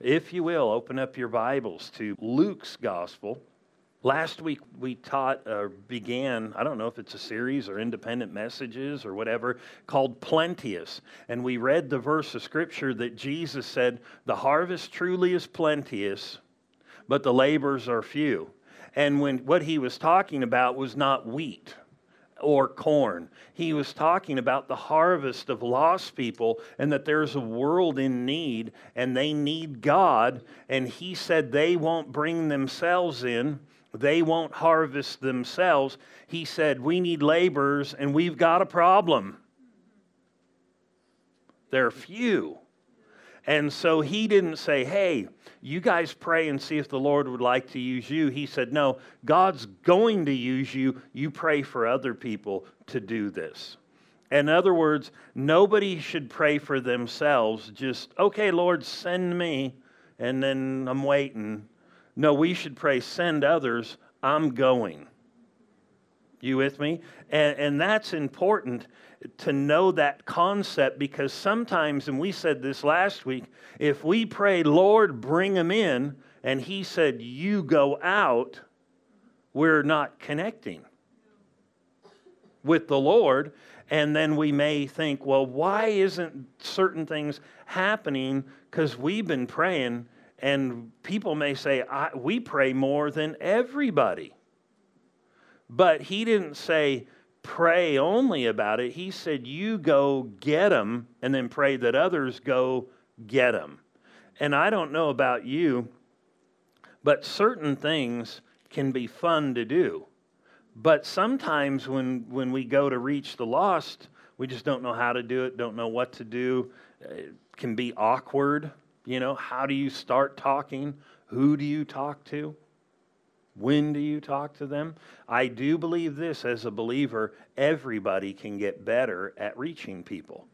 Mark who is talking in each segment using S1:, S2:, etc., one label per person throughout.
S1: If you will, open up your Bibles to Luke's Gospel. Last week we taught or began, I don't know if it's a series or independent messages or whatever, called Plenteous. And we read the verse of Scripture that Jesus said, The harvest truly is plenteous, but the labors are few. And when what he was talking about was not wheat or corn. He was talking about the harvest of lost people and that there's a world in need and they need God. And he said they won't bring themselves in, they won't harvest themselves. He said, We need laborers and we've got a problem. They're few. And so he didn't say, Hey, you guys pray and see if the Lord would like to use you. He said, No, God's going to use you. You pray for other people to do this. In other words, nobody should pray for themselves, just, okay, Lord, send me, and then I'm waiting. No, we should pray, send others, I'm going. You with me? And, and that's important to know that concept because sometimes, and we said this last week, if we pray, Lord, bring them in, and He said, you go out, we're not connecting with the Lord. And then we may think, well, why isn't certain things happening? Because we've been praying, and people may say, we pray more than everybody. But he didn't say, pray only about it. He said, You go get them and then pray that others go get them. And I don't know about you, but certain things can be fun to do. But sometimes when, when we go to reach the lost, we just don't know how to do it, don't know what to do. It can be awkward. You know, how do you start talking? Who do you talk to? When do you talk to them? I do believe this as a believer everybody can get better at reaching people.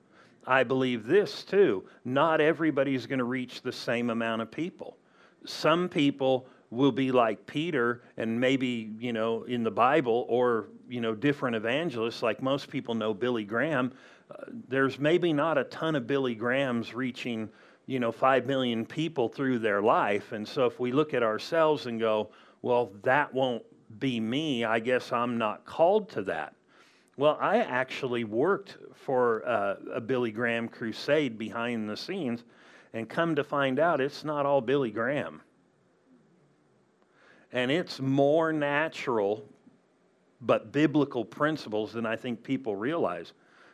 S1: I believe this too. Not everybody's going to reach the same amount of people. Some people will be like Peter and maybe, you know, in the Bible or, you know, different evangelists like most people know Billy Graham. Uh, there's maybe not a ton of Billy Grahams reaching, you know, 5 million people through their life. And so if we look at ourselves and go, well, that won't be me. I guess I'm not called to that. Well, I actually worked for uh, a Billy Graham crusade behind the scenes, and come to find out it's not all Billy Graham. And it's more natural, but biblical principles than I think people realize.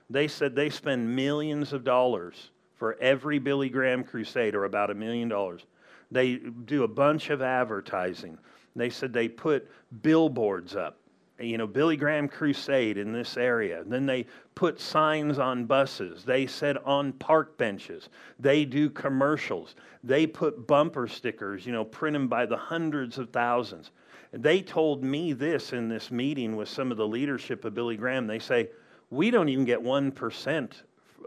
S1: They said they spend millions of dollars for every Billy Graham crusade, or about a million dollars. They do a bunch of advertising. They said they put billboards up, you know, Billy Graham Crusade in this area. Then they put signs on buses. They said on park benches. They do commercials. They put bumper stickers, you know, print them by the hundreds of thousands. They told me this in this meeting with some of the leadership of Billy Graham. They say, we don't even get 1%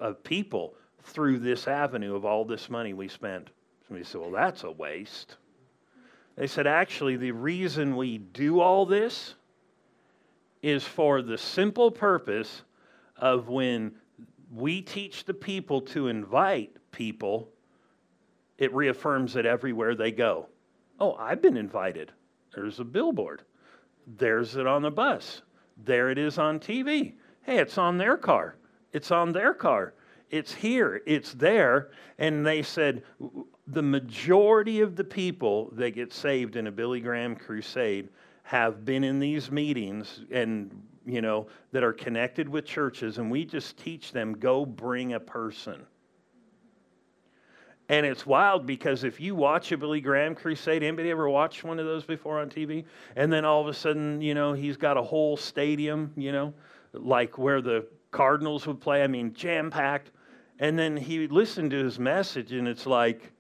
S1: of people through this avenue of all this money we spent. Somebody said, well, that's a waste. They said, actually, the reason we do all this is for the simple purpose of when we teach the people to invite people, it reaffirms it everywhere they go. Oh, I've been invited. There's a billboard. There's it on the bus. There it is on TV. Hey, it's on their car. It's on their car. It's here. It's there. And they said, the majority of the people that get saved in a Billy Graham crusade have been in these meetings and you know that are connected with churches and we just teach them go bring a person and it's wild because if you watch a Billy Graham crusade, anybody ever watched one of those before on TV? And then all of a sudden, you know, he's got a whole stadium, you know, like where the Cardinals would play. I mean, jam packed. And then he listened to his message, and it's like,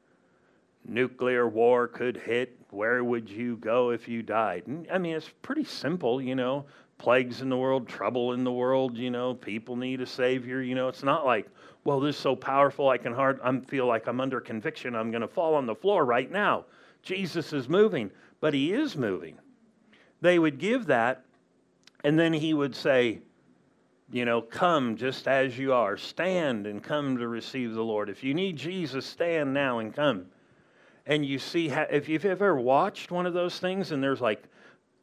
S1: nuclear war could hit, where would you go if you died? And, I mean, it's pretty simple, you know. Plagues in the world, trouble in the world, you know, people need a savior, you know. It's not like, well, this is so powerful, I can hard, I feel like I'm under conviction, I'm going to fall on the floor right now. Jesus is moving, but he is moving. They would give that, and then he would say, you know, come just as you are. Stand and come to receive the Lord. If you need Jesus, stand now and come. and you see how, if you've ever watched one of those things and there's like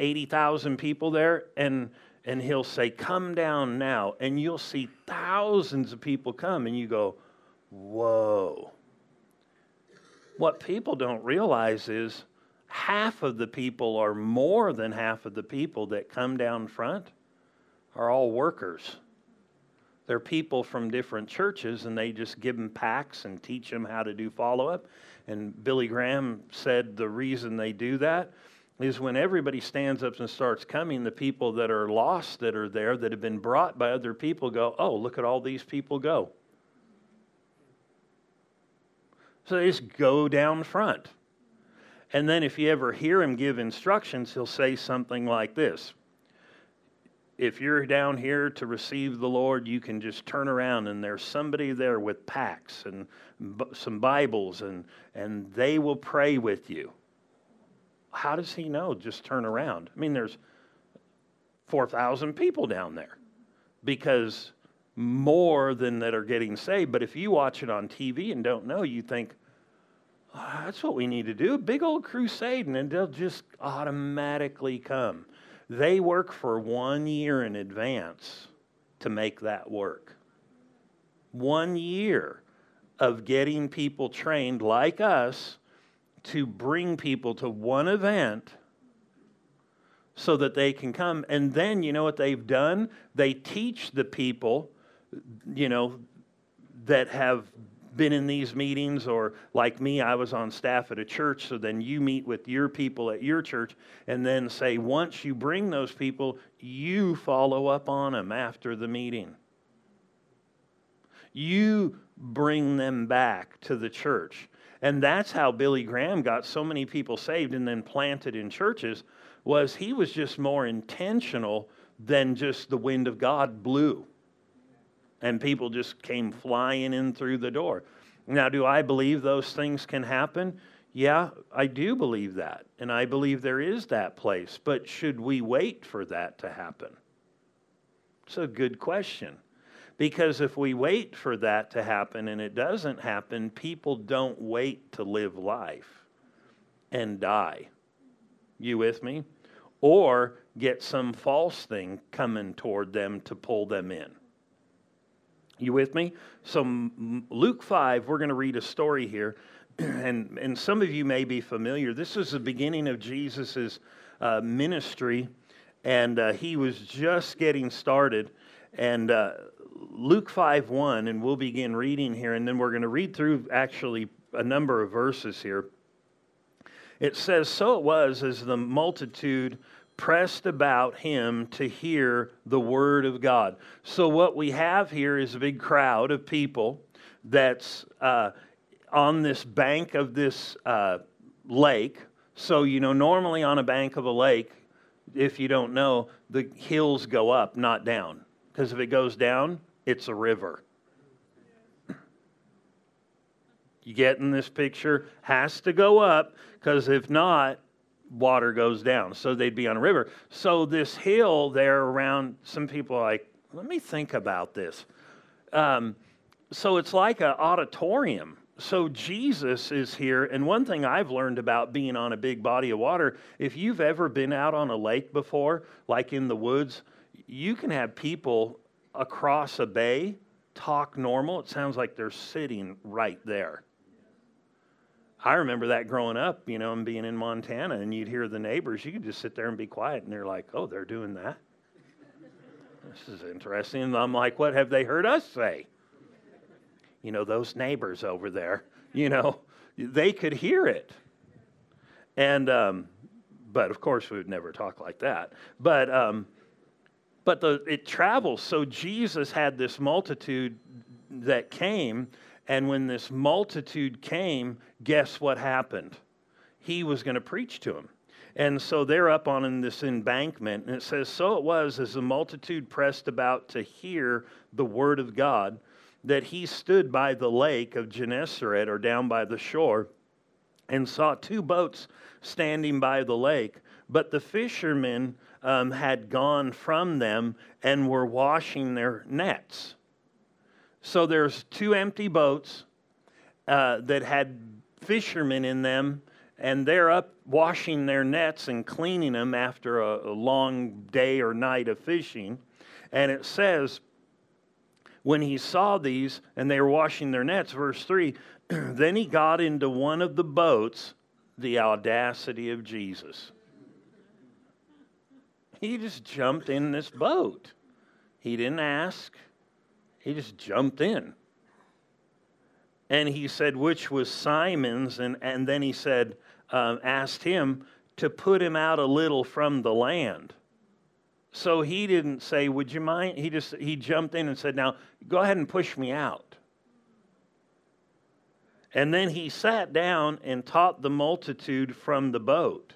S1: 80,000 people there and and he'll say come down now and you'll see thousands of people come and you go whoa what people don't realize is half of the people or more than half of the people that come down front are all workers they're people from different churches and they just give them packs and teach them how to do follow up and billy graham said the reason they do that is when everybody stands up and starts coming, the people that are lost that are there, that have been brought by other people, go, Oh, look at all these people go. So they just go down front. And then if you ever hear him give instructions, he'll say something like this If you're down here to receive the Lord, you can just turn around and there's somebody there with packs and some Bibles, and, and they will pray with you. How does he know? Just turn around. I mean, there's 4,000 people down there because more than that are getting saved. But if you watch it on TV and don't know, you think, oh, that's what we need to do a big old crusade, and they'll just automatically come. They work for one year in advance to make that work. One year of getting people trained like us to bring people to one event so that they can come. And then, you know what they've done? They teach the people, you know, that have been in these meetings, or like me, I was on staff at a church, so then you meet with your people at your church, and then say, once you bring those people, you follow up on them after the meeting. You bring them back to the church. And that's how Billy Graham got so many people saved and then planted in churches was he was just more intentional than just the wind of God blew. And people just came flying in through the door. Now, do I believe those things can happen? Yeah, I do believe that. And I believe there is that place. But should we wait for that to happen? It's a good question. Because if we wait for that to happen and it doesn't happen, people don't wait to live life and die. You with me? Or get some false thing coming toward them to pull them in. You with me? So, Luke 5, we're going to read a story here. And, and some of you may be familiar. This is the beginning of Jesus' uh, ministry, and uh, he was just getting started. And uh, Luke 5 1, and we'll begin reading here, and then we're going to read through actually a number of verses here. It says, So it was as the multitude pressed about him to hear the word of God. So, what we have here is a big crowd of people that's uh, on this bank of this uh, lake. So, you know, normally on a bank of a lake, if you don't know, the hills go up, not down. Because if it goes down, it's a river. You getting this picture? Has to go up because if not, water goes down. So they'd be on a river. So this hill there around, some people are like, let me think about this. Um, so it's like an auditorium. So Jesus is here. And one thing I've learned about being on a big body of water, if you've ever been out on a lake before, like in the woods, you can have people across a bay talk normal, it sounds like they're sitting right there. I remember that growing up, you know, and being in Montana, and you'd hear the neighbors. You could just sit there and be quiet, and they're like, "Oh, they're doing that." this is interesting. And I'm like, "What have they heard us say?" You know, those neighbors over there. You know, they could hear it, and um, but of course we would never talk like that. But um, but the, it travels. So Jesus had this multitude that came, and when this multitude came, guess what happened? He was going to preach to them. And so they're up on this embankment, and it says, So it was as the multitude pressed about to hear the word of God that he stood by the lake of Gennesaret or down by the shore and saw two boats standing by the lake. But the fishermen um, had gone from them and were washing their nets. So there's two empty boats uh, that had fishermen in them, and they're up washing their nets and cleaning them after a, a long day or night of fishing. And it says, when he saw these and they were washing their nets, verse 3, then he got into one of the boats, the audacity of Jesus. He just jumped in this boat. He didn't ask, he just jumped in. And he said, which was Simon's. And, and then he said, um, asked him to put him out a little from the land. So he didn't say, Would you mind? He just he jumped in and said, Now go ahead and push me out. And then he sat down and taught the multitude from the boat.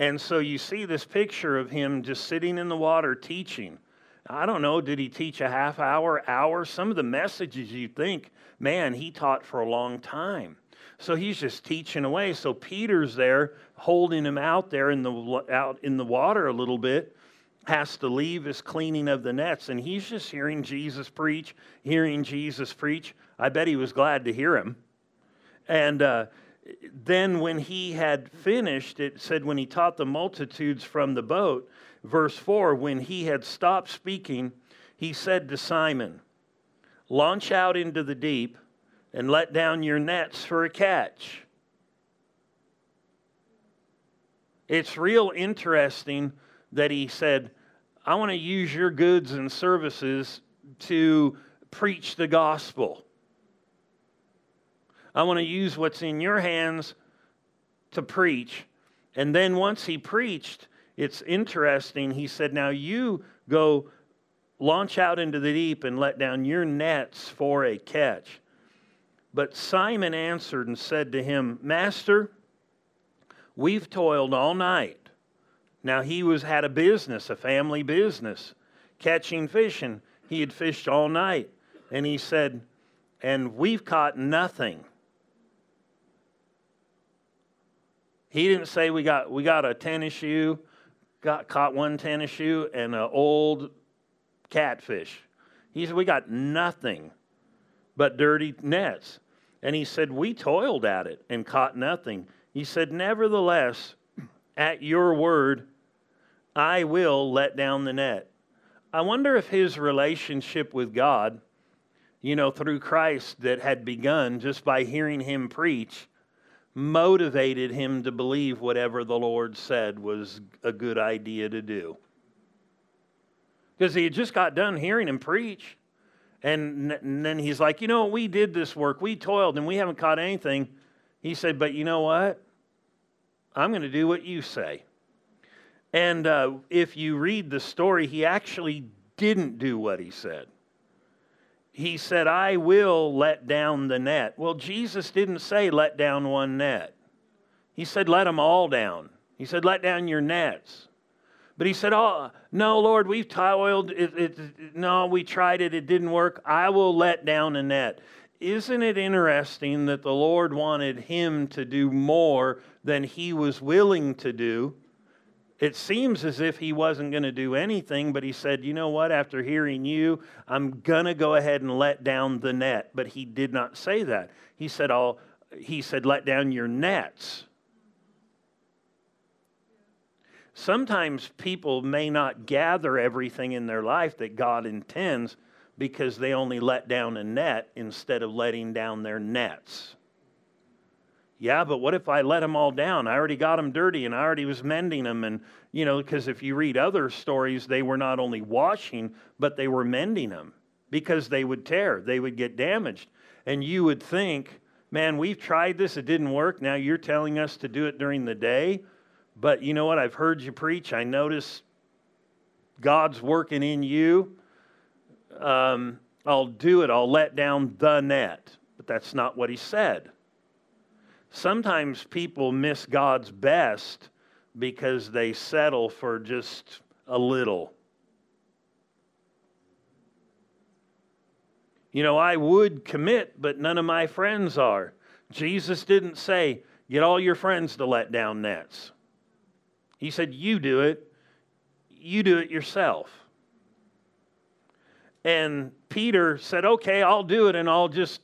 S1: And so you see this picture of him just sitting in the water teaching. I don't know, did he teach a half hour, hour? Some of the messages you think, man, he taught for a long time. So he's just teaching away. So Peter's there holding him out there in the out in the water a little bit has to leave his cleaning of the nets and he's just hearing Jesus preach, hearing Jesus preach. I bet he was glad to hear him. And uh, then when he had finished, it said when he taught the multitudes from the boat, verse 4, when he had stopped speaking, he said to Simon, Launch out into the deep and let down your nets for a catch. It's real interesting that he said, I want to use your goods and services to preach the gospel. I want to use what's in your hands to preach. And then once he preached, it's interesting. He said, Now you go launch out into the deep and let down your nets for a catch. But Simon answered and said to him, Master, we've toiled all night now he was had a business, a family business, catching fish, and he had fished all night. And he said, and we've caught nothing. He didn't say we got we got a tennis shoe, got caught one tennis shoe and an old catfish. He said we got nothing but dirty nets. And he said we toiled at it and caught nothing. He said nevertheless at your word, I will let down the net. I wonder if his relationship with God, you know, through Christ that had begun just by hearing him preach, motivated him to believe whatever the Lord said was a good idea to do. Because he had just got done hearing him preach. And, and then he's like, you know, we did this work, we toiled, and we haven't caught anything. He said, but you know what? I'm going to do what you say. And uh, if you read the story, he actually didn't do what he said. He said, I will let down the net. Well, Jesus didn't say, let down one net. He said, let them all down. He said, let down your nets. But he said, Oh, no, Lord, we've toiled. It, it, no, we tried it. It didn't work. I will let down a net. Isn't it interesting that the Lord wanted him to do more than he was willing to do? It seems as if he wasn't going to do anything, but he said, You know what? After hearing you, I'm going to go ahead and let down the net. But he did not say that. He said, I'll, he said, Let down your nets. Sometimes people may not gather everything in their life that God intends because they only let down a net instead of letting down their nets. Yeah, but what if I let them all down? I already got them dirty and I already was mending them. And, you know, because if you read other stories, they were not only washing, but they were mending them because they would tear, they would get damaged. And you would think, man, we've tried this, it didn't work. Now you're telling us to do it during the day. But you know what? I've heard you preach. I notice God's working in you. Um, I'll do it. I'll let down the net. But that's not what he said. Sometimes people miss God's best because they settle for just a little. You know, I would commit, but none of my friends are. Jesus didn't say, get all your friends to let down nets. He said, you do it. You do it yourself. And Peter said, okay, I'll do it and I'll just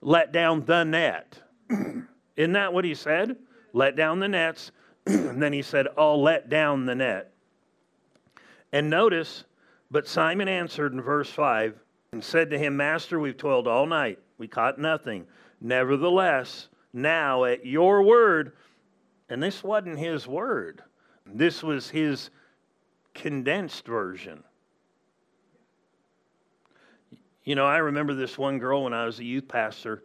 S1: let down the net. Isn't that what he said? Let down the nets. and then he said, I'll let down the net. And notice, but Simon answered in verse 5 and said to him, Master, we've toiled all night. We caught nothing. Nevertheless, now at your word, and this wasn't his word, this was his condensed version. You know, I remember this one girl when I was a youth pastor.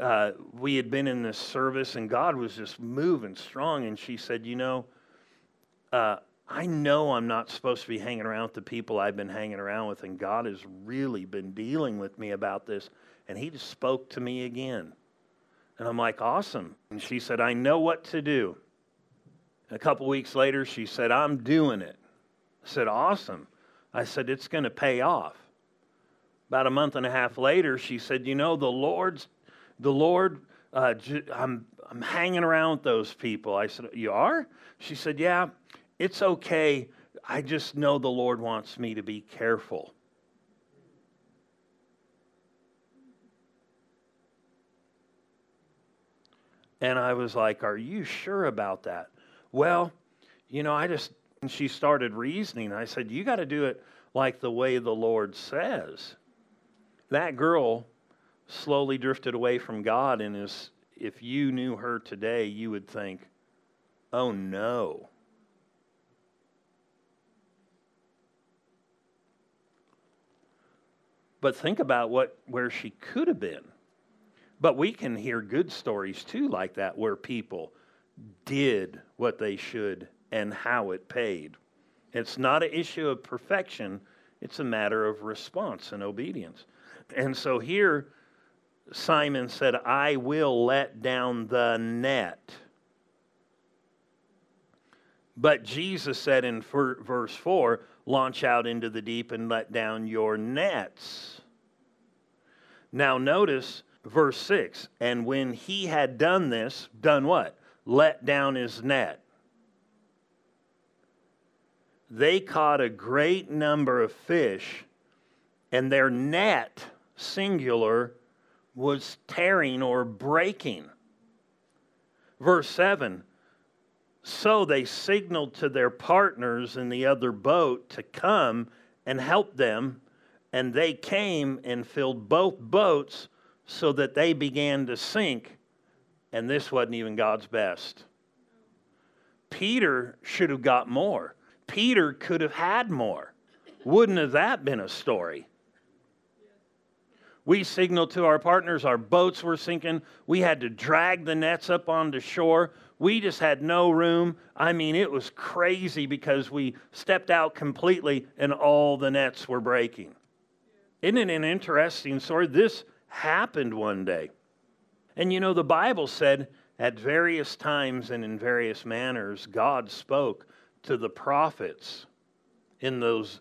S1: Uh, we had been in this service and God was just moving strong. And she said, You know, uh, I know I'm not supposed to be hanging around with the people I've been hanging around with, and God has really been dealing with me about this. And He just spoke to me again. And I'm like, Awesome. And she said, I know what to do. And a couple weeks later, she said, I'm doing it. I said, Awesome. I said, It's going to pay off. About a month and a half later, she said, You know, the Lord's, the Lord, uh, I'm, I'm hanging around with those people. I said, You are? She said, Yeah, it's okay. I just know the Lord wants me to be careful. And I was like, Are you sure about that? Well, you know, I just, and she started reasoning. I said, You got to do it like the way the Lord says that girl slowly drifted away from God and is if you knew her today, you would think, "Oh no." But think about what where she could have been. But we can hear good stories too like that where people did what they should and how it paid. It's not an issue of perfection, it's a matter of response and obedience. And so here, Simon said, I will let down the net. But Jesus said in verse 4, launch out into the deep and let down your nets. Now, notice verse 6 and when he had done this, done what? Let down his net. They caught a great number of fish, and their net singular, was tearing or breaking. Verse 7 So they signaled to their partners in the other boat to come and help them, and they came and filled both boats so that they began to sink, and this wasn't even God's best. Peter should have got more. Peter could have had more. Wouldn't have that been a story? We signaled to our partners our boats were sinking. We had to drag the nets up onto shore. We just had no room. I mean, it was crazy because we stepped out completely and all the nets were breaking. Isn't it an interesting story? This happened one day. And you know, the Bible said at various times and in various manners, God spoke to the prophets in those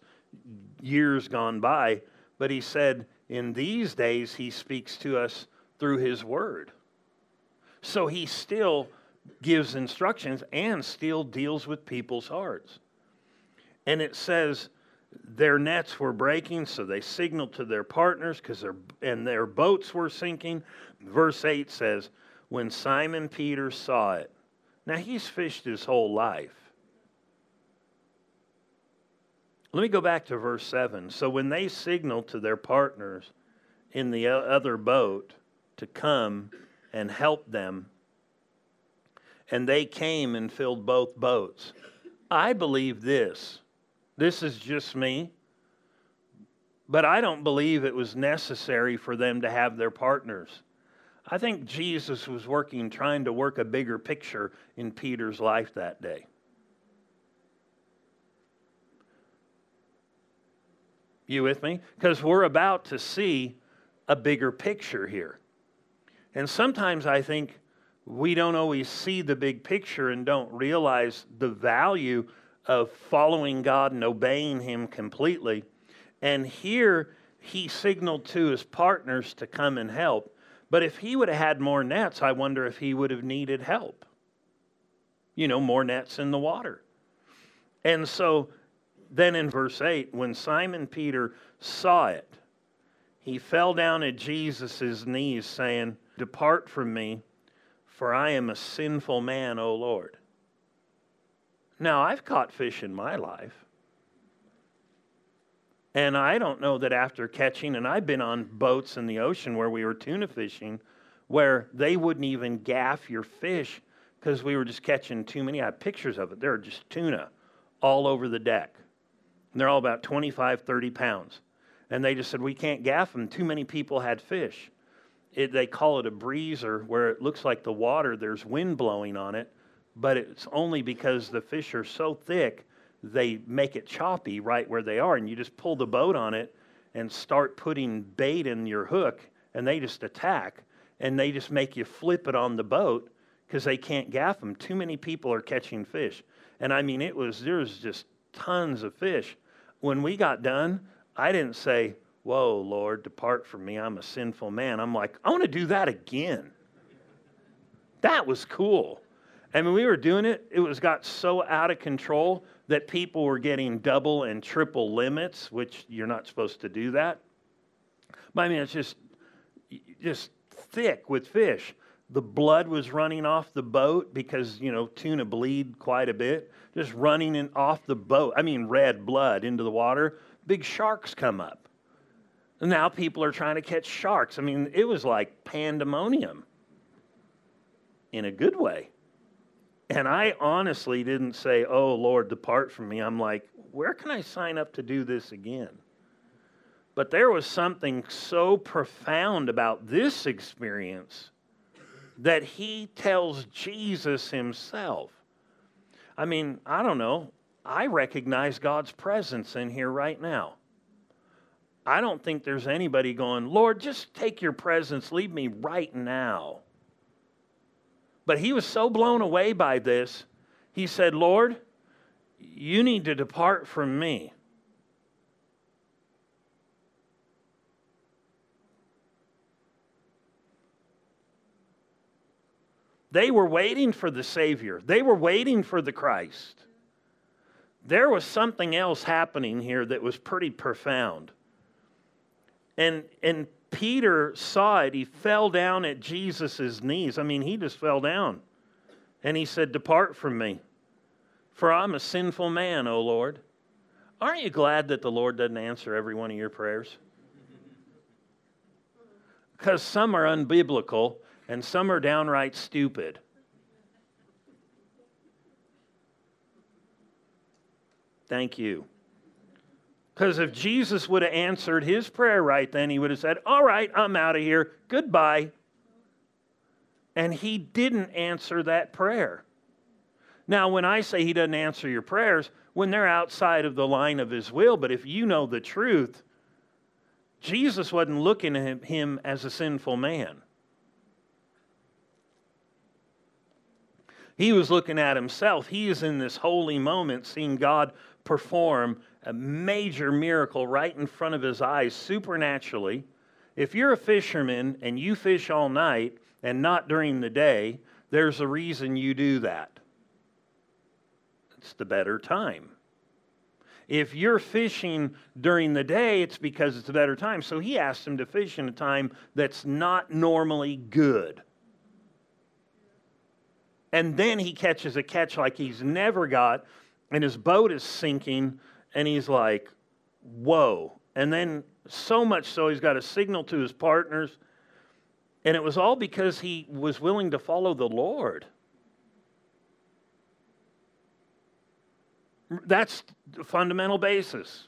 S1: years gone by. But he said, in these days, he speaks to us through his word. So he still gives instructions and still deals with people's hearts. And it says their nets were breaking, so they signaled to their partners because their and their boats were sinking. Verse 8 says, when Simon Peter saw it. Now he's fished his whole life. Let me go back to verse 7. So when they signaled to their partners in the other boat to come and help them, and they came and filled both boats, I believe this. This is just me. But I don't believe it was necessary for them to have their partners. I think Jesus was working, trying to work a bigger picture in Peter's life that day. You with me? Because we're about to see a bigger picture here. And sometimes I think we don't always see the big picture and don't realize the value of following God and obeying Him completely. And here he signaled to his partners to come and help. But if he would have had more nets, I wonder if he would have needed help. You know, more nets in the water. And so then in verse 8, when Simon Peter saw it, he fell down at Jesus' knees, saying, Depart from me, for I am a sinful man, O Lord. Now, I've caught fish in my life. And I don't know that after catching, and I've been on boats in the ocean where we were tuna fishing, where they wouldn't even gaff your fish because we were just catching too many. I have pictures of it. There are just tuna all over the deck. And they're all about 25, 30 pounds. And they just said, we can't gaff them. Too many people had fish. It, they call it a breezer, where it looks like the water, there's wind blowing on it, but it's only because the fish are so thick, they make it choppy right where they are. And you just pull the boat on it and start putting bait in your hook, and they just attack, and they just make you flip it on the boat because they can't gaff them. Too many people are catching fish. And I mean, it was, there was just tons of fish. When we got done, I didn't say, Whoa, Lord, depart from me. I'm a sinful man. I'm like, I want to do that again. That was cool. And when we were doing it, it was got so out of control that people were getting double and triple limits, which you're not supposed to do that. But I mean, it's just, just thick with fish. The blood was running off the boat because, you know, tuna bleed quite a bit, just running in, off the boat. I mean, red blood into the water. Big sharks come up. And now people are trying to catch sharks. I mean, it was like pandemonium in a good way. And I honestly didn't say, Oh, Lord, depart from me. I'm like, where can I sign up to do this again? But there was something so profound about this experience that he tells Jesus himself. I mean, I don't know. I recognize God's presence in here right now. I don't think there's anybody going, Lord, just take your presence, leave me right now. But he was so blown away by this, he said, Lord, you need to depart from me. They were waiting for the Savior, they were waiting for the Christ. There was something else happening here that was pretty profound. And, and Peter saw it. He fell down at Jesus' knees. I mean, he just fell down. And he said, Depart from me, for I'm a sinful man, O Lord. Aren't you glad that the Lord doesn't answer every one of your prayers? Because some are unbiblical and some are downright stupid. Thank you. Because if Jesus would have answered his prayer right then, he would have said, All right, I'm out of here. Goodbye. And he didn't answer that prayer. Now, when I say he doesn't answer your prayers, when they're outside of the line of his will, but if you know the truth, Jesus wasn't looking at him as a sinful man. He was looking at himself. He is in this holy moment seeing God perform a major miracle right in front of his eyes supernaturally. If you're a fisherman and you fish all night and not during the day, there's a reason you do that. It's the better time. If you're fishing during the day, it's because it's a better time. So he asked him to fish in a time that's not normally good. And then he catches a catch like he's never got, and his boat is sinking, and he's like, whoa. And then, so much so, he's got a signal to his partners. And it was all because he was willing to follow the Lord. That's the fundamental basis.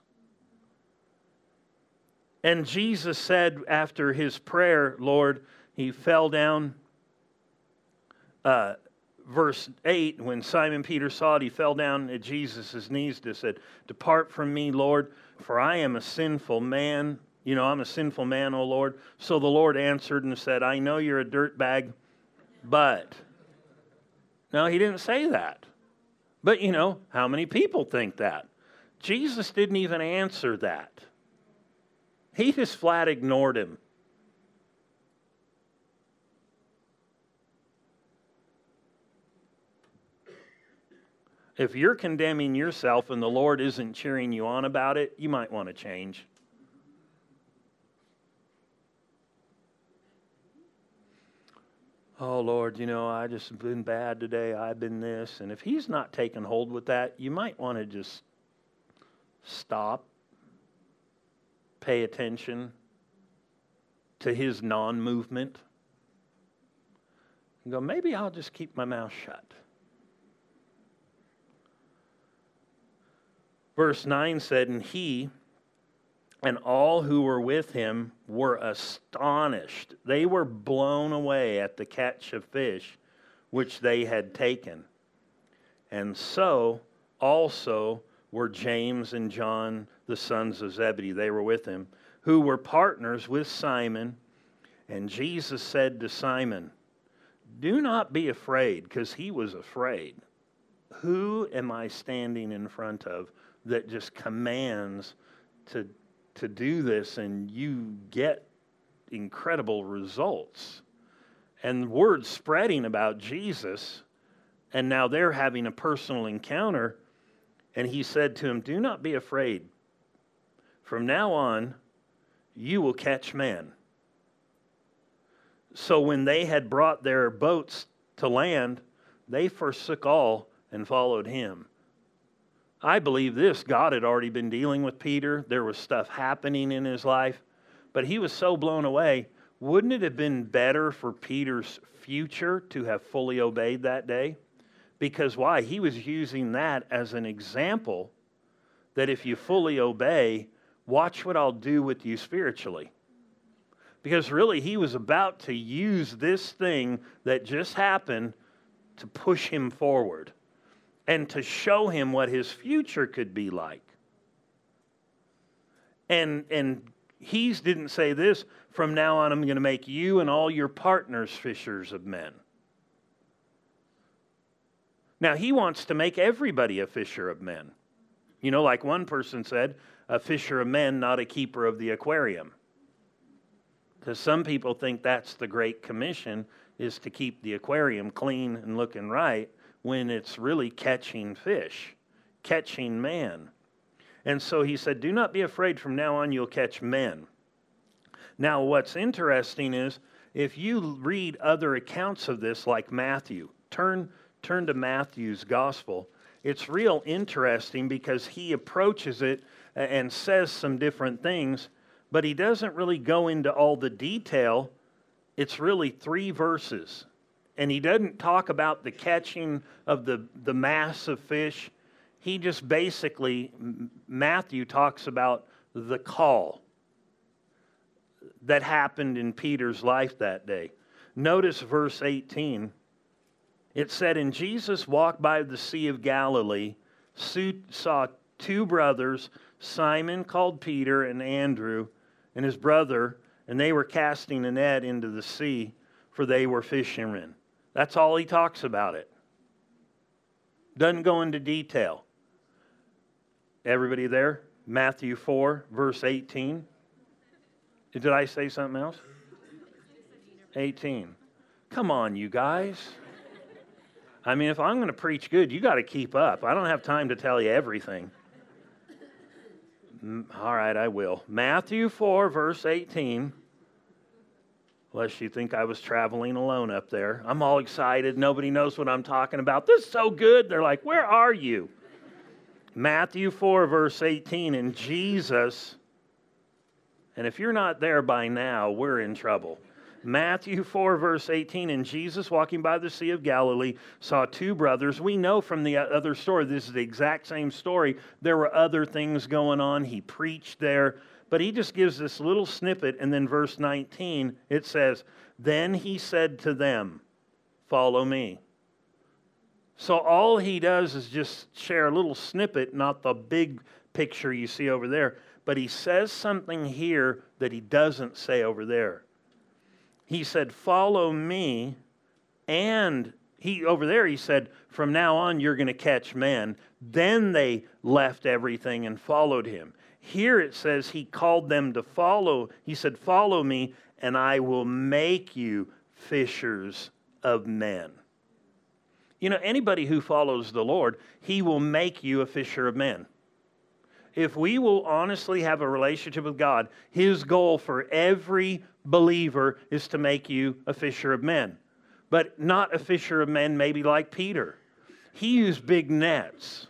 S1: And Jesus said after his prayer, Lord, he fell down. Uh, verse 8, when Simon Peter saw it, he fell down at Jesus' knees and said, Depart from me, Lord, for I am a sinful man. You know, I'm a sinful man, O Lord. So the Lord answered and said, I know you're a dirtbag, but. No, he didn't say that. But, you know, how many people think that? Jesus didn't even answer that. He just flat ignored him. If you're condemning yourself and the Lord isn't cheering you on about it, you might want to change. oh Lord, you know, I just been bad today. I've been this. And if he's not taking hold with that, you might want to just stop, pay attention to his non movement, and go, maybe I'll just keep my mouth shut. Verse 9 said, And he and all who were with him were astonished. They were blown away at the catch of fish which they had taken. And so also were James and John, the sons of Zebedee. They were with him, who were partners with Simon. And Jesus said to Simon, Do not be afraid, because he was afraid. Who am I standing in front of that just commands to to do this and you get incredible results. And word spreading about Jesus, and now they're having a personal encounter. And he said to him, Do not be afraid. From now on, you will catch men. So when they had brought their boats to land, they forsook all and followed him. I believe this God had already been dealing with Peter. There was stuff happening in his life, but he was so blown away. Wouldn't it have been better for Peter's future to have fully obeyed that day? Because why? He was using that as an example that if you fully obey, watch what I'll do with you spiritually. Because really, he was about to use this thing that just happened to push him forward and to show him what his future could be like. And, and he didn't say this from now on, I'm going to make you and all your partners fishers of men. Now, he wants to make everybody a fisher of men. You know, like one person said, a fisher of men, not a keeper of the aquarium. Because some people think that's the Great Commission, is to keep the aquarium clean and looking right when it's really catching fish, catching man. And so he said, Do not be afraid, from now on you'll catch men. Now, what's interesting is if you read other accounts of this, like Matthew, turn, turn to Matthew's gospel. It's real interesting because he approaches it and says some different things, but he doesn't really go into all the detail. It's really three verses and he doesn't talk about the catching of the, the mass of fish. He just basically, Matthew talks about the call that happened in Peter's life that day. Notice verse 18. It said, And Jesus walked by the Sea of Galilee, saw two brothers, Simon called Peter and Andrew, and his brother, and they were casting a net into the sea, for they were fishermen. That's all he talks about it. Doesn't go into detail. Everybody there? Matthew 4, verse 18. Did I say something else? 18. Come on, you guys. I mean, if I'm going to preach good, you got to keep up. I don't have time to tell you everything. Mm, all right, I will. Matthew 4, verse 18 lest you think I was traveling alone up there. I'm all excited. Nobody knows what I'm talking about. This is so good. They're like, Where are you? Matthew 4, verse 18. And Jesus, and if you're not there by now, we're in trouble. Matthew 4, verse 18. And Jesus, walking by the Sea of Galilee, saw two brothers. We know from the other story, this is the exact same story. There were other things going on. He preached there. But he just gives this little snippet, and then verse 19, it says, Then he said to them, Follow me. So all he does is just share a little snippet, not the big picture you see over there. But he says something here that he doesn't say over there. He said, Follow me. And he over there he said, From now on you're going to catch men. Then they left everything and followed him. Here it says he called them to follow. He said, Follow me, and I will make you fishers of men. You know, anybody who follows the Lord, he will make you a fisher of men. If we will honestly have a relationship with God, his goal for every believer is to make you a fisher of men. but not a fisher of men, maybe like Peter. He used big nets.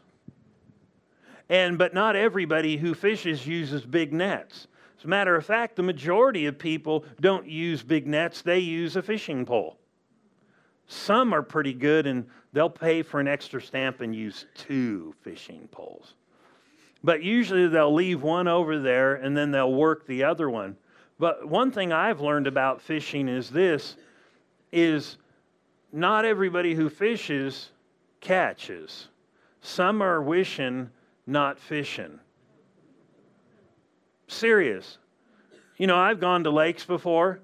S1: And but not everybody who fishes uses big nets. As a matter of fact, the majority of people don't use big nets, they use a fishing pole. Some are pretty good and they'll pay for an extra stamp and use two fishing poles. But usually they'll leave one over there and then they'll work the other one. But one thing I've learned about fishing is this is not everybody who fishes catches. Some are wishing, not fishing. Serious. You know, I've gone to lakes before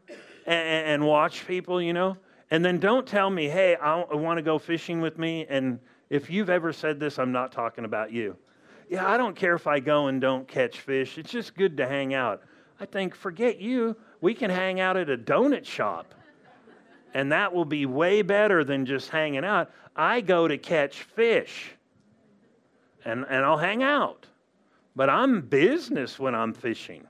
S1: and, and watched people, you know, and then don't tell me, hey, I, I want to go fishing with me. And if you've ever said this, I'm not talking about you. Yeah, I don't care if I go and don't catch fish. It's just good to hang out. I think, forget you. We can hang out at a donut shop. And that will be way better than just hanging out. I go to catch fish and, and I'll hang out. But I'm business when I'm fishing.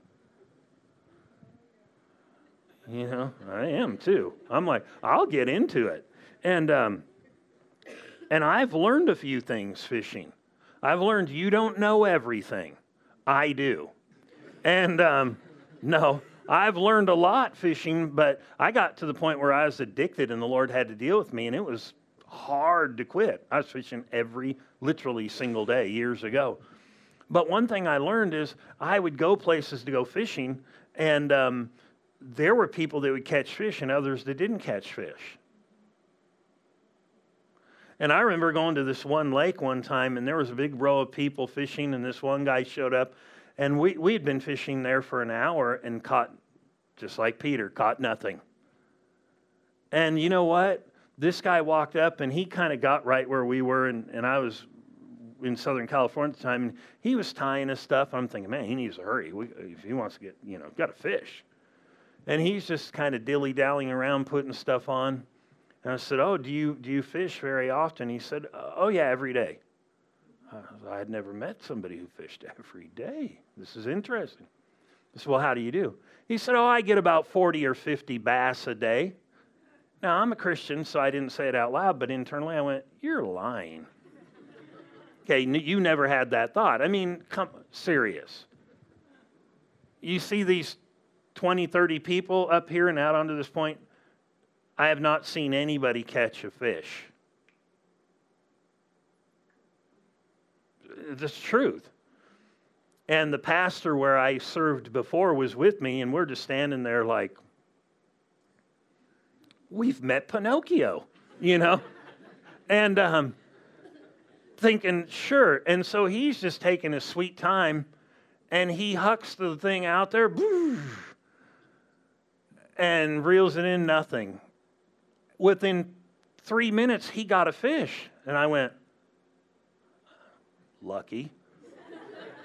S1: You know, I am too. I'm like, I'll get into it. And, um, and I've learned a few things fishing. I've learned you don't know everything. I do. And um, no, I've learned a lot fishing, but I got to the point where I was addicted and the Lord had to deal with me, and it was hard to quit. I was fishing every, literally single day years ago. But one thing I learned is I would go places to go fishing, and um, there were people that would catch fish and others that didn't catch fish. And I remember going to this one lake one time, and there was a big row of people fishing, and this one guy showed up, and we, we had been fishing there for an hour and caught, just like Peter, caught nothing. And you know what? This guy walked up, and he kind of got right where we were, and, and I was in Southern California at the time, and he was tying his stuff. I'm thinking, man, he needs to hurry. We, if he wants to get, you know, got to fish. And he's just kind of dilly dallying around, putting stuff on. And I said, "Oh, do you do you fish very often?" He said, uh, "Oh yeah, every day." I had never met somebody who fished every day. This is interesting. I said, "Well, how do you do?" He said, "Oh, I get about forty or fifty bass a day." Now I'm a Christian, so I didn't say it out loud, but internally I went, "You're lying." okay, you never had that thought. I mean, come serious. You see these 20, 30 people up here and out onto this point, I have not seen anybody catch a fish. The truth. And the pastor where I served before was with me, and we're just standing there like, we've met Pinocchio, you know? and um, thinking, sure. And so he's just taking his sweet time and he hucks the thing out there and reels it in nothing. Within three minutes, he got a fish. And I went, lucky.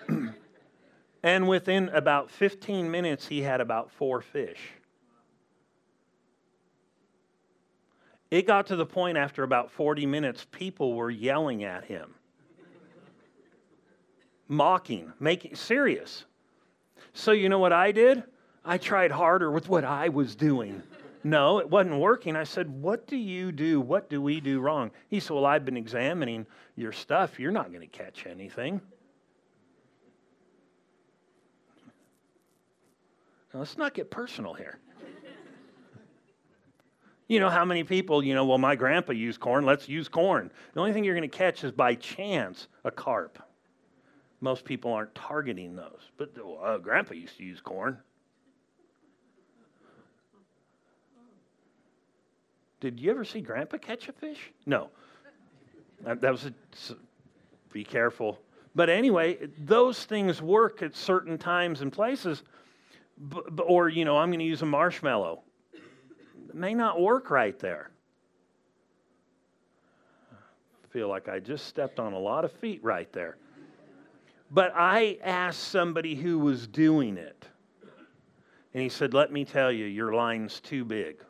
S1: and within about 15 minutes, he had about four fish. It got to the point after about 40 minutes, people were yelling at him, mocking, making serious. So, you know what I did? I tried harder with what I was doing. No, it wasn't working. I said, What do you do? What do we do wrong? He said, Well, I've been examining your stuff. You're not going to catch anything. Now, let's not get personal here. You know how many people, you know, well, my grandpa used corn, let's use corn. The only thing you're going to catch is by chance a carp. Most people aren't targeting those. But uh, grandpa used to use corn. Did you ever see Grandpa catch a fish? No. That, was a, be careful. But anyway, those things work at certain times and places. Or, you know, I'm going to use a marshmallow. May not work right there. I feel like I just stepped on a lot of feet right there. But I asked somebody who was doing it. And he said, Let me tell you, your line's too big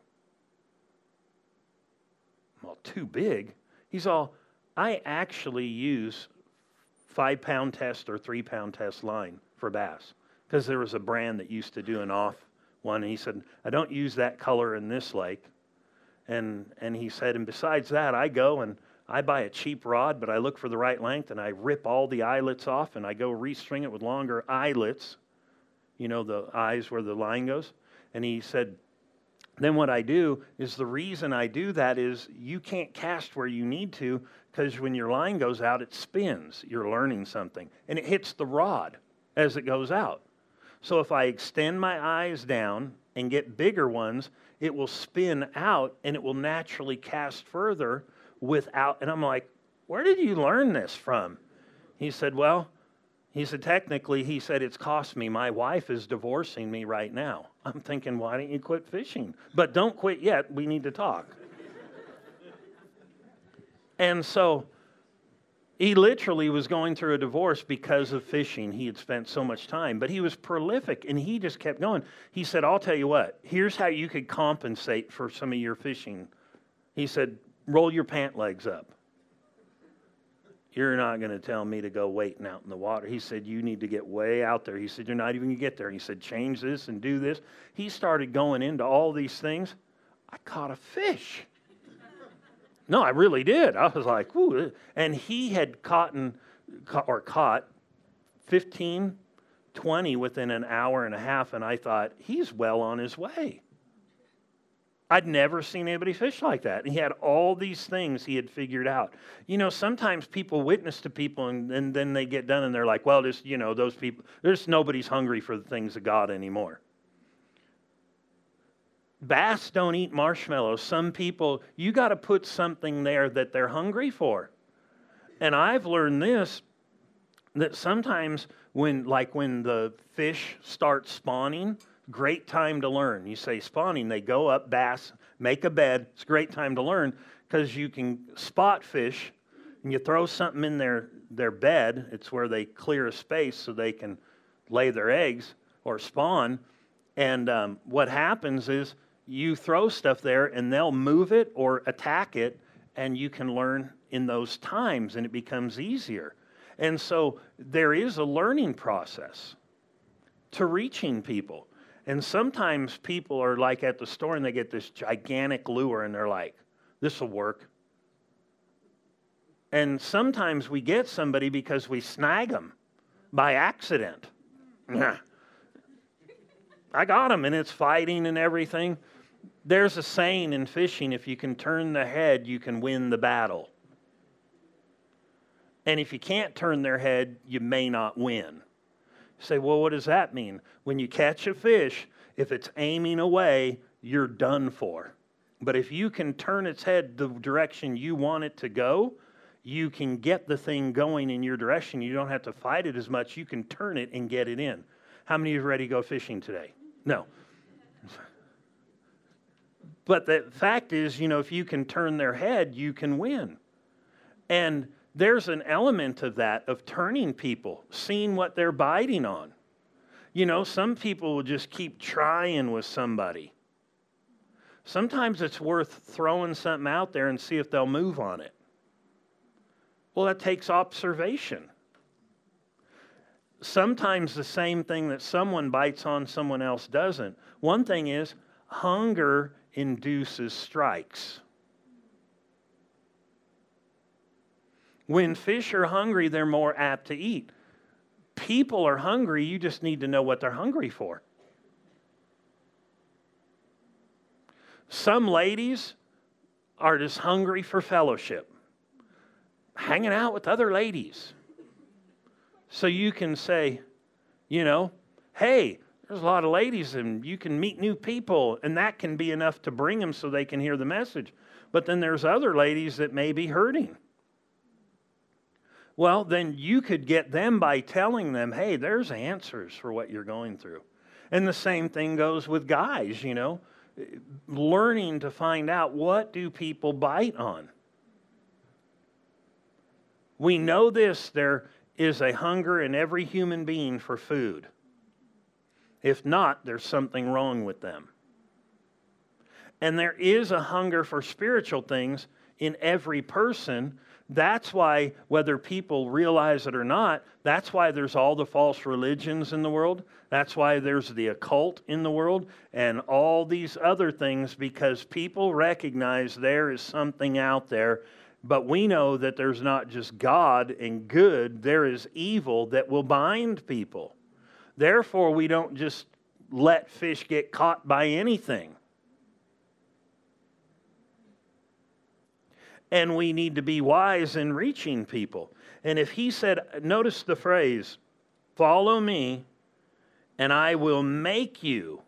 S1: well, too big. He's all, I actually use five pound test or three pound test line for bass because there was a brand that used to do an off one. And he said, I don't use that color in this lake. And, and he said, and besides that, I go and I buy a cheap rod, but I look for the right length and I rip all the eyelets off and I go restring it with longer eyelets, you know, the eyes where the line goes. And he said, then what I do is the reason I do that is you can't cast where you need to because when your line goes out, it spins. You're learning something and it hits the rod as it goes out. So if I extend my eyes down and get bigger ones, it will spin out and it will naturally cast further without. And I'm like, where did you learn this from? He said, well, he said, technically, he said, it's cost me. My wife is divorcing me right now. I'm thinking, why don't you quit fishing? But don't quit yet. We need to talk. and so he literally was going through a divorce because of fishing. He had spent so much time, but he was prolific and he just kept going. He said, I'll tell you what, here's how you could compensate for some of your fishing. He said, roll your pant legs up. You're not going to tell me to go waiting out in the water. He said, You need to get way out there. He said, You're not even going to get there. He said, Change this and do this. He started going into all these things. I caught a fish. No, I really did. I was like, Ooh. Eh. And he had caught or caught 15, 20 within an hour and a half. And I thought, He's well on his way. I'd never seen anybody fish like that. And he had all these things he had figured out. You know, sometimes people witness to people and, and then they get done and they're like, well, just, you know, those people, there's nobody's hungry for the things of God anymore. Bass don't eat marshmallows. Some people, you got to put something there that they're hungry for. And I've learned this that sometimes when, like when the fish start spawning, Great time to learn. You say spawning, they go up, bass, make a bed. It's a great time to learn because you can spot fish and you throw something in their, their bed. It's where they clear a space so they can lay their eggs or spawn. And um, what happens is you throw stuff there and they'll move it or attack it, and you can learn in those times and it becomes easier. And so there is a learning process to reaching people. And sometimes people are like at the store and they get this gigantic lure and they're like, this will work. And sometimes we get somebody because we snag them by accident. I got them and it's fighting and everything. There's a saying in fishing if you can turn the head, you can win the battle. And if you can't turn their head, you may not win say, well, what does that mean? When you catch a fish, if it's aiming away, you're done for. But if you can turn its head the direction you want it to go, you can get the thing going in your direction. You don't have to fight it as much. You can turn it and get it in. How many of you ready to go fishing today? No. But the fact is, you know, if you can turn their head, you can win. And there's an element of that, of turning people, seeing what they're biting on. You know, some people will just keep trying with somebody. Sometimes it's worth throwing something out there and see if they'll move on it. Well, that takes observation. Sometimes the same thing that someone bites on, someone else doesn't. One thing is, hunger induces strikes. When fish are hungry, they're more apt to eat. People are hungry, you just need to know what they're hungry for. Some ladies are just hungry for fellowship, hanging out with other ladies. So you can say, you know, hey, there's a lot of ladies and you can meet new people, and that can be enough to bring them so they can hear the message. But then there's other ladies that may be hurting. Well, then you could get them by telling them, hey, there's answers for what you're going through. And the same thing goes with guys, you know, learning to find out what do people bite on. We know this there is a hunger in every human being for food. If not, there's something wrong with them. And there is a hunger for spiritual things in every person. That's why, whether people realize it or not, that's why there's all the false religions in the world. That's why there's the occult in the world and all these other things because people recognize there is something out there. But we know that there's not just God and good, there is evil that will bind people. Therefore, we don't just let fish get caught by anything. And we need to be wise in reaching people. And if he said, notice the phrase, follow me, and I will make you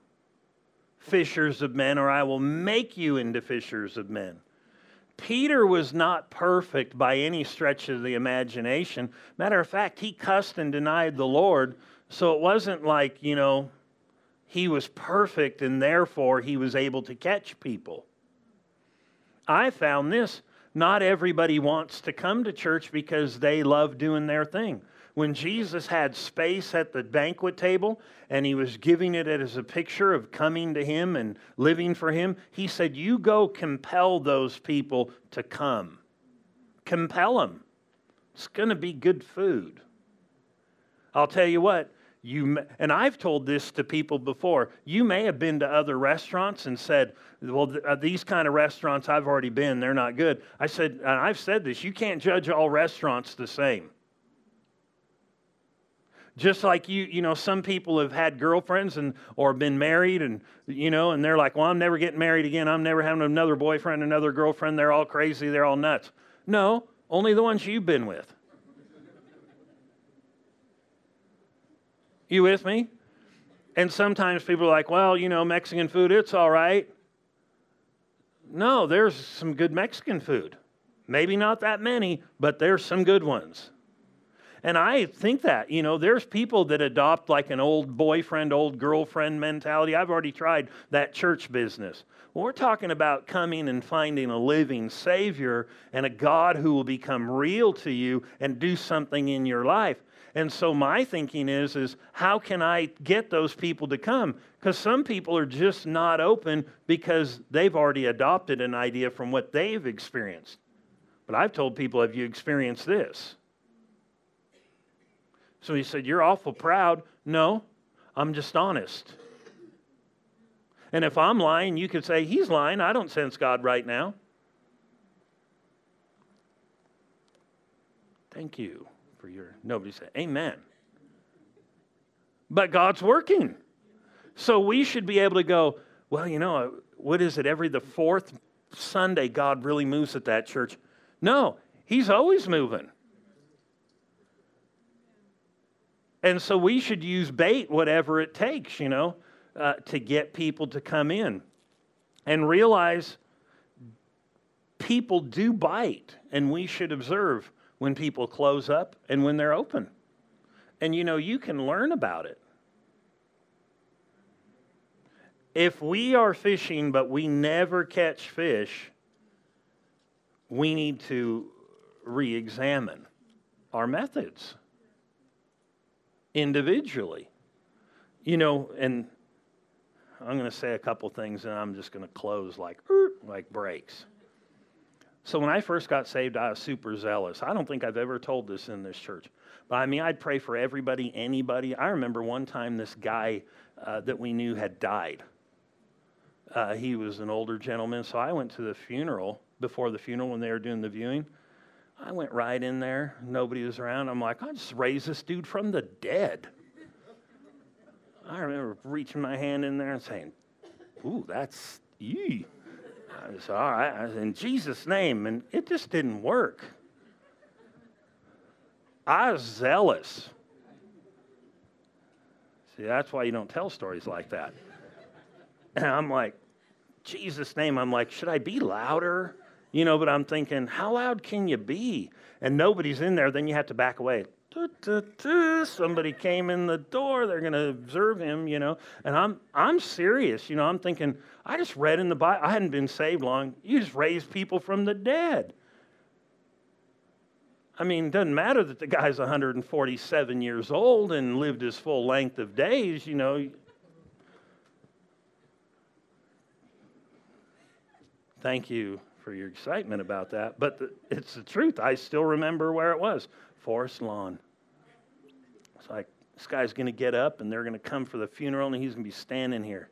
S1: fishers of men, or I will make you into fishers of men. Peter was not perfect by any stretch of the imagination. Matter of fact, he cussed and denied the Lord, so it wasn't like, you know, he was perfect and therefore he was able to catch people. I found this not everybody wants to come to church because they love doing their thing. When Jesus had space at the banquet table and he was giving it as a picture of coming to him and living for him, he said, You go compel those people to come. Compel them. It's going to be good food. I'll tell you what, you and I've told this to people before. You may have been to other restaurants and said, "Well, uh, these kind of restaurants I've already been, they're not good." I said, and I've said this, you can't judge all restaurants the same. Just like you, you know, some people have had girlfriends and or been married and you know, and they're like, "Well, I'm never getting married again. I'm never having another boyfriend, another girlfriend. They're all crazy, they're all nuts." No, only the ones you've been with. You with me? And sometimes people are like, well, you know, Mexican food, it's all right. No, there's some good Mexican food. Maybe not that many, but there's some good ones. And I think that, you know, there's people that adopt like an old boyfriend, old girlfriend mentality. I've already tried that church business. Well, we're talking about coming and finding a living Savior and a God who will become real to you and do something in your life. And so my thinking is is how can I get those people to come? Cuz some people are just not open because they've already adopted an idea from what they've experienced. But I've told people have you experienced this? So he said, You're awful proud. No, I'm just honest. And if I'm lying, you could say, He's lying. I don't sense God right now. Thank you for your. Nobody said, Amen. But God's working. So we should be able to go, well, you know, what is it? Every the fourth Sunday, God really moves at that church. No, He's always moving. And so we should use bait, whatever it takes, you know, uh, to get people to come in and realize people do bite, and we should observe when people close up and when they're open. And you know, you can learn about it. If we are fishing but we never catch fish, we need to re examine our methods individually. You know, and I'm going to say a couple things and I'm just going to close like like breaks. So when I first got saved, I was super zealous. I don't think I've ever told this in this church. But I mean, I'd pray for everybody, anybody. I remember one time this guy uh, that we knew had died. Uh, he was an older gentleman, so I went to the funeral before the funeral when they were doing the viewing. I went right in there. Nobody was around. I'm like, I just raised this dude from the dead. I remember reaching my hand in there and saying, Ooh, that's, yee. I said, all right, I said, in Jesus' name. And it just didn't work. I was zealous. See, that's why you don't tell stories like that. And I'm like, Jesus' name. I'm like, should I be louder? You know, but I'm thinking, how loud can you be? And nobody's in there, then you have to back away. Somebody came in the door, they're going to observe him, you know. And I'm, I'm serious, you know. I'm thinking, I just read in the Bible, I hadn't been saved long. You just raised people from the dead. I mean, it doesn't matter that the guy's 147 years old and lived his full length of days, you know. Thank you for your excitement about that, but the, it's the truth. I still remember where it was Forest Lawn. It's like, this guy's going to get up and they're going to come for the funeral and he's going to be standing here.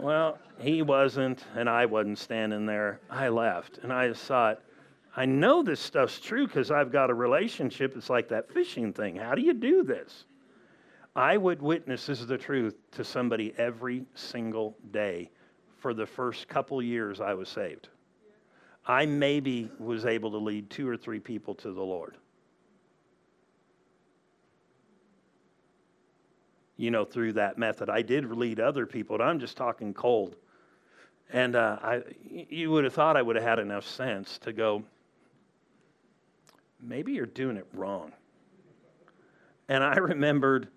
S1: well, he wasn't, and I wasn't standing there. I left, and I just thought, I know this stuff's true because I've got a relationship. It's like that fishing thing. How do you do this? I would witness this is the truth to somebody every single day for the first couple years I was saved. I maybe was able to lead two or three people to the Lord. You know, through that method. I did lead other people, but I'm just talking cold. And uh, I, you would have thought I would have had enough sense to go, maybe you're doing it wrong. And I remembered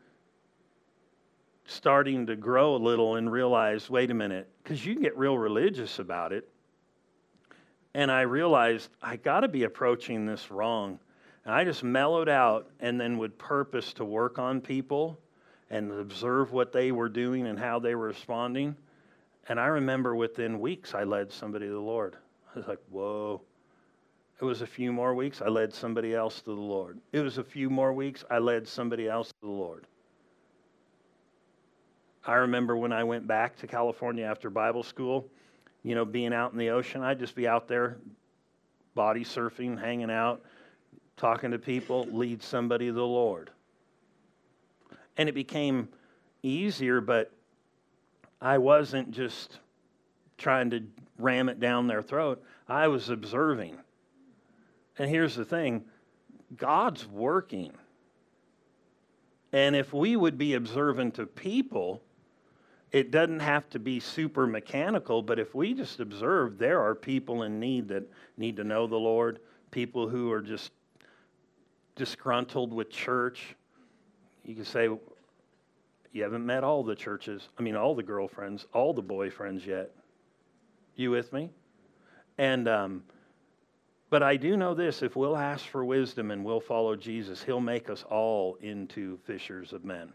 S1: starting to grow a little and realize wait a minute, because you can get real religious about it. And I realized I got to be approaching this wrong. And I just mellowed out and then would purpose to work on people and observe what they were doing and how they were responding. And I remember within weeks, I led somebody to the Lord. I was like, whoa. It was a few more weeks, I led somebody else to the Lord. It was a few more weeks, I led somebody else to the Lord. I remember when I went back to California after Bible school, you know, being out in the ocean, I'd just be out there body surfing, hanging out, talking to people, lead somebody to the Lord. And it became easier, but I wasn't just trying to ram it down their throat. I was observing. And here's the thing God's working. And if we would be observant of people, it doesn't have to be super mechanical, but if we just observe, there are people in need that need to know the Lord, people who are just disgruntled with church. You can say, you haven't met all the churches, I mean, all the girlfriends, all the boyfriends yet. You with me? And, um, but I do know this if we'll ask for wisdom and we'll follow Jesus, He'll make us all into fishers of men.